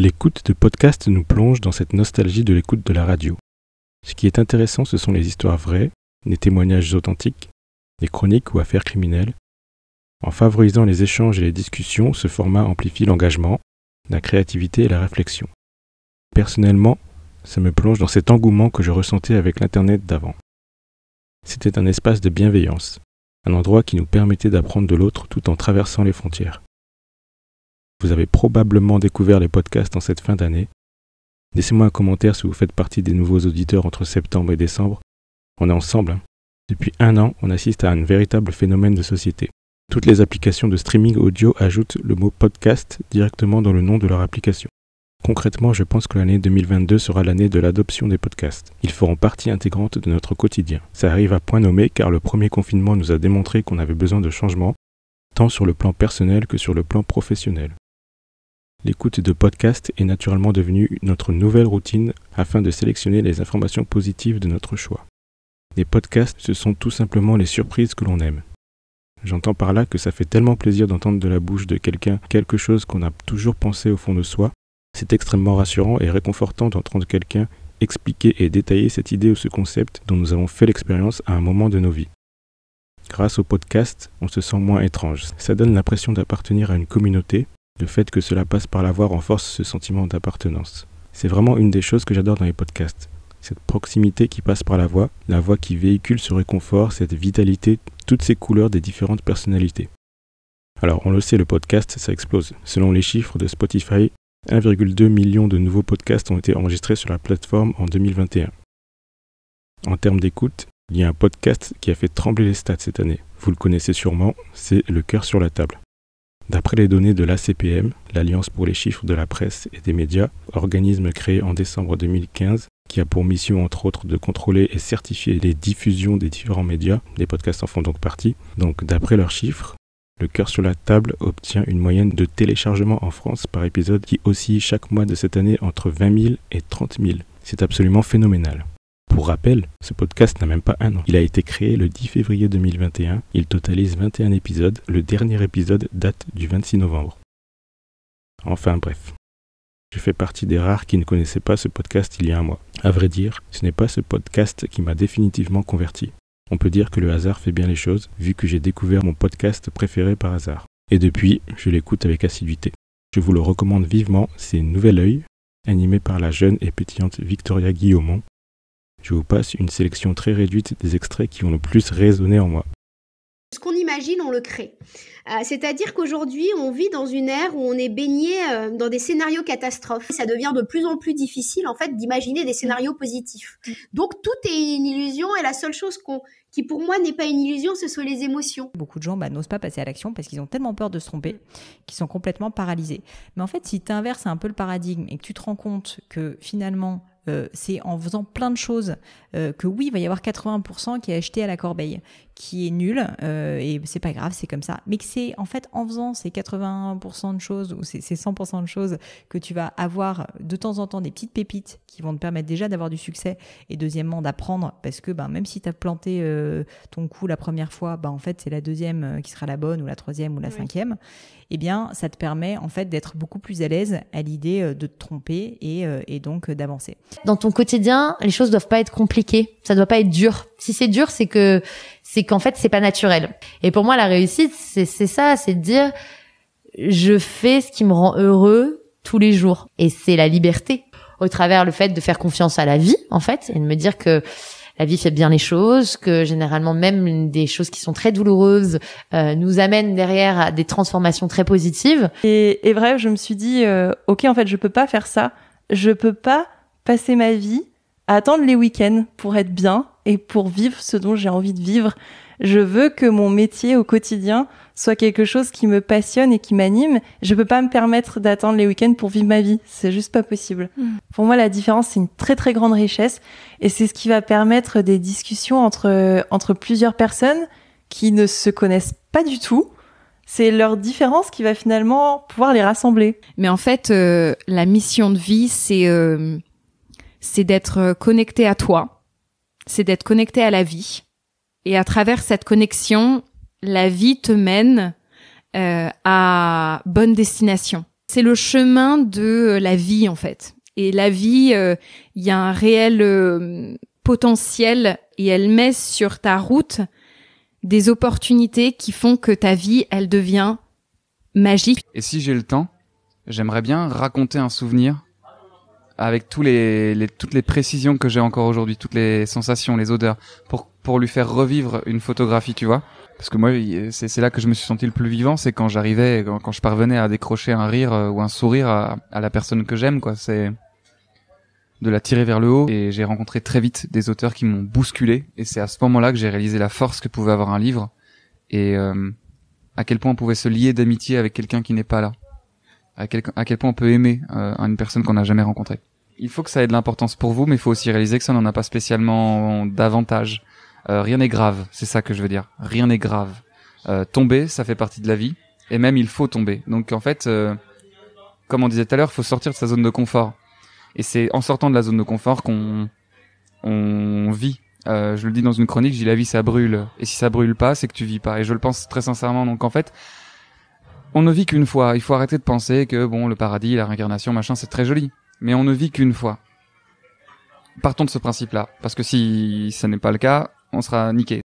L'écoute de podcast nous plonge dans cette nostalgie de l'écoute de la radio. Ce qui est intéressant, ce sont les histoires vraies, les témoignages authentiques, les chroniques ou affaires criminelles. En favorisant les échanges et les discussions, ce format amplifie l'engagement, la créativité et la réflexion. Personnellement, ça me plonge dans cet engouement que je ressentais avec l'Internet d'avant. C'était un espace de bienveillance, un endroit qui nous permettait d'apprendre de l'autre tout en traversant les frontières. Vous avez probablement découvert les podcasts en cette fin d'année. Laissez-moi un commentaire si vous faites partie des nouveaux auditeurs entre septembre et décembre. On est ensemble. Hein. Depuis un an, on assiste à un véritable phénomène de société. Toutes les applications de streaming audio ajoutent le mot podcast directement dans le nom de leur application. Concrètement, je pense que l'année 2022 sera l'année de l'adoption des podcasts. Ils feront partie intégrante de notre quotidien. Ça arrive à point nommé car le premier confinement nous a démontré qu'on avait besoin de changement, tant sur le plan personnel que sur le plan professionnel. L'écoute de podcasts est naturellement devenue notre nouvelle routine afin de sélectionner les informations positives de notre choix. Les podcasts, ce sont tout simplement les surprises que l'on aime. J'entends par là que ça fait tellement plaisir d'entendre de la bouche de quelqu'un quelque chose qu'on a toujours pensé au fond de soi. C'est extrêmement rassurant et réconfortant d'entendre quelqu'un expliquer et détailler cette idée ou ce concept dont nous avons fait l'expérience à un moment de nos vies. Grâce au podcast, on se sent moins étrange. Ça donne l'impression d'appartenir à une communauté, le fait que cela passe par la voix renforce ce sentiment d'appartenance. C'est vraiment une des choses que j'adore dans les podcasts. Cette proximité qui passe par la voix, la voix qui véhicule ce réconfort, cette vitalité, toutes ces couleurs des différentes personnalités. Alors on le sait, le podcast, ça explose. Selon les chiffres de Spotify, 1,2 million de nouveaux podcasts ont été enregistrés sur la plateforme en 2021. En termes d'écoute, il y a un podcast qui a fait trembler les stats cette année. Vous le connaissez sûrement, c'est Le cœur sur la table. D'après les données de l'ACPM, l'Alliance pour les chiffres de la presse et des médias, organisme créé en décembre 2015, qui a pour mission entre autres de contrôler et certifier les diffusions des différents médias, les podcasts en font donc partie. Donc d'après leurs chiffres, le cœur sur la table obtient une moyenne de téléchargement en France par épisode qui oscille chaque mois de cette année entre 20 000 et 30 000. C'est absolument phénoménal. Pour rappel, ce podcast n'a même pas un an. Il a été créé le 10 février 2021. Il totalise 21 épisodes. Le dernier épisode date du 26 novembre. Enfin bref. Je fais partie des rares qui ne connaissaient pas ce podcast il y a un mois. À vrai dire, ce n'est pas ce podcast qui m'a définitivement converti. On peut dire que le hasard fait bien les choses, vu que j'ai découvert mon podcast préféré par hasard. Et depuis, je l'écoute avec assiduité. Je vous le recommande vivement, c'est Nouvel Oeil, animé par la jeune et pétillante Victoria Guillaumont, je vous passe une sélection très réduite des extraits qui ont le plus résonné en moi. Ce qu'on imagine, on le crée. Euh, c'est-à-dire qu'aujourd'hui, on vit dans une ère où on est baigné euh, dans des scénarios catastrophes. Ça devient de plus en plus difficile, en fait, d'imaginer des scénarios positifs. Donc, tout est une illusion et la seule chose qui, pour moi, n'est pas une illusion, ce sont les émotions. Beaucoup de gens bah, n'osent pas passer à l'action parce qu'ils ont tellement peur de se tromper qu'ils sont complètement paralysés. Mais en fait, si tu inverses un peu le paradigme et que tu te rends compte que finalement, euh, c'est en faisant plein de choses euh, que oui, il va y avoir 80% qui est acheté à la corbeille, qui est nul, euh, et c'est pas grave, c'est comme ça. Mais que c'est en fait en faisant ces 80% de choses ou ces, 100% de choses que tu vas avoir de temps en temps des petites pépites qui vont te permettre déjà d'avoir du succès et deuxièmement d'apprendre parce que ben, même si tu as planté ton coup la première fois, ben, en fait c'est la deuxième qui sera la bonne ou la troisième ou la cinquième eh bien, ça te permet en fait d'être beaucoup plus à l'aise à l'idée euh, de te tromper et, euh, et donc euh, d'avancer. Dans ton quotidien, les choses doivent pas être compliquées, ça doit pas être dur. Si c'est dur, c'est que c'est qu'en fait c'est pas naturel. Et pour moi, la réussite, c'est ça, c'est de dire je fais ce qui me rend heureux tous les jours, et c'est la liberté au travers le fait de faire confiance à la vie en fait et de me dire que la vie fait bien les choses, que généralement même des choses qui sont très douloureuses euh, nous amènent derrière à des transformations très positives. Et, et bref, je me suis dit, euh, ok, en fait, je peux pas faire ça. Je peux pas passer ma vie à attendre les week-ends pour être bien et pour vivre ce dont j'ai envie de vivre. Je veux que mon métier au quotidien soit quelque chose qui me passionne et qui m'anime. Je peux pas me permettre d'attendre les week-ends pour vivre ma vie. C'est juste pas possible. Mm. Pour moi, la différence, c'est une très très grande richesse et c'est ce qui va permettre des discussions entre, entre plusieurs personnes qui ne se connaissent pas du tout. C'est leur différence qui va finalement pouvoir les rassembler. Mais en fait, euh, la mission de vie, c'est euh, c'est d'être connecté à toi, c'est d'être connecté à la vie. Et à travers cette connexion, la vie te mène euh, à bonne destination. C'est le chemin de la vie en fait. Et la vie, euh, il y a un réel euh, potentiel et elle met sur ta route des opportunités qui font que ta vie, elle devient magique. Et si j'ai le temps, j'aimerais bien raconter un souvenir avec tous les, les toutes les précisions que j'ai encore aujourd'hui, toutes les sensations, les odeurs, pour pour lui faire revivre une photographie, tu vois. Parce que moi, c'est là que je me suis senti le plus vivant, c'est quand j'arrivais, quand, quand je parvenais à décrocher un rire euh, ou un sourire à, à la personne que j'aime, quoi. C'est de la tirer vers le haut et j'ai rencontré très vite des auteurs qui m'ont bousculé et c'est à ce moment-là que j'ai réalisé la force que pouvait avoir un livre et euh, à quel point on pouvait se lier d'amitié avec quelqu'un qui n'est pas là à quel, à quel point on peut aimer euh, une personne qu'on n'a jamais rencontrée il faut que ça ait de l'importance pour vous mais il faut aussi réaliser que ça n'en a pas spécialement davantage euh, rien n'est grave c'est ça que je veux dire rien n'est grave euh, tomber ça fait partie de la vie et même il faut tomber donc en fait euh, comme on disait tout à l'heure faut sortir de sa zone de confort et c'est en sortant de la zone de confort qu'on on vit. Euh, je le dis dans une chronique, dis la vie ça brûle. Et si ça brûle pas, c'est que tu vis pas. Et je le pense très sincèrement. Donc en fait, on ne vit qu'une fois. Il faut arrêter de penser que bon, le paradis, la réincarnation, machin, c'est très joli. Mais on ne vit qu'une fois. Partons de ce principe-là. Parce que si ça n'est pas le cas, on sera niqué.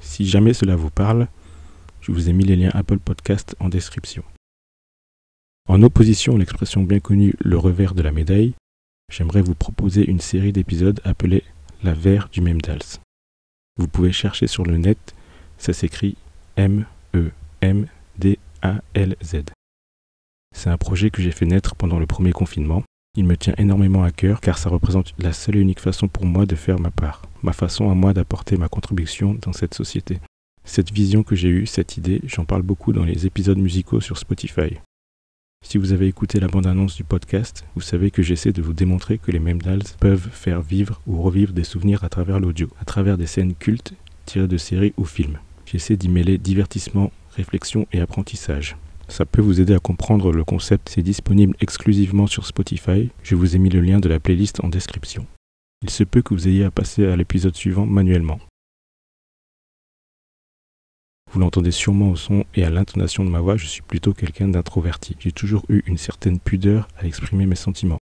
Si jamais cela vous parle, je vous ai mis les liens Apple Podcast en description. En opposition à l'expression bien connue le revers de la médaille, j'aimerais vous proposer une série d'épisodes appelée La Vert du Memdals. Vous pouvez chercher sur le net, ça s'écrit M-E-M-D-A-L-Z. C'est un projet que j'ai fait naître pendant le premier confinement. Il me tient énormément à cœur car ça représente la seule et unique façon pour moi de faire ma part, ma façon à moi d'apporter ma contribution dans cette société. Cette vision que j'ai eue, cette idée, j'en parle beaucoup dans les épisodes musicaux sur Spotify. Si vous avez écouté la bande-annonce du podcast, vous savez que j'essaie de vous démontrer que les Memdals peuvent faire vivre ou revivre des souvenirs à travers l'audio, à travers des scènes cultes tirées de séries ou films. J'essaie d'y mêler divertissement, réflexion et apprentissage. Ça peut vous aider à comprendre le concept, c'est disponible exclusivement sur Spotify. Je vous ai mis le lien de la playlist en description. Il se peut que vous ayez à passer à l'épisode suivant manuellement. Vous l'entendez sûrement au son et à l'intonation de ma voix, je suis plutôt quelqu'un d'introverti. J'ai toujours eu une certaine pudeur à exprimer mes sentiments.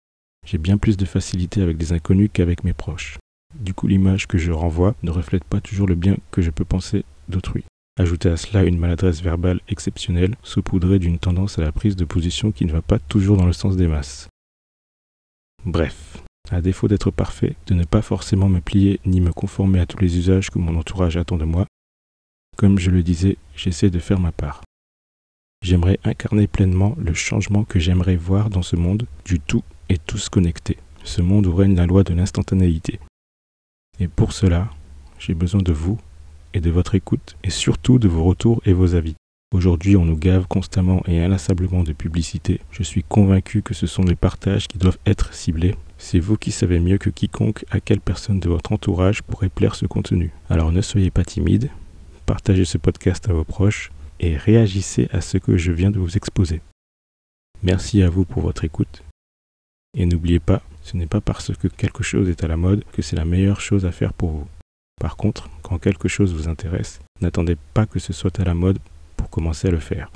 J'ai bien plus de facilité avec des inconnus qu'avec mes proches. Du coup, l'image que je renvoie ne reflète pas toujours le bien que je peux penser d'autrui. Ajoutez à cela une maladresse verbale exceptionnelle, saupoudrée d'une tendance à la prise de position qui ne va pas toujours dans le sens des masses. Bref, à défaut d'être parfait, de ne pas forcément me plier ni me conformer à tous les usages que mon entourage attend de moi, comme je le disais, j'essaie de faire ma part. J'aimerais incarner pleinement le changement que j'aimerais voir dans ce monde du tout et tous connectés, ce monde où règne la loi de l'instantanéité. Et pour cela, j'ai besoin de vous et de votre écoute et surtout de vos retours et vos avis. Aujourd'hui, on nous gave constamment et inlassablement de publicité. Je suis convaincu que ce sont les partages qui doivent être ciblés. C'est vous qui savez mieux que quiconque à quelle personne de votre entourage pourrait plaire ce contenu. Alors ne soyez pas timide, partagez ce podcast à vos proches et réagissez à ce que je viens de vous exposer. Merci à vous pour votre écoute. Et n'oubliez pas, ce n'est pas parce que quelque chose est à la mode que c'est la meilleure chose à faire pour vous. Par contre, quand quelque chose vous intéresse, n'attendez pas que ce soit à la mode pour commencer à le faire.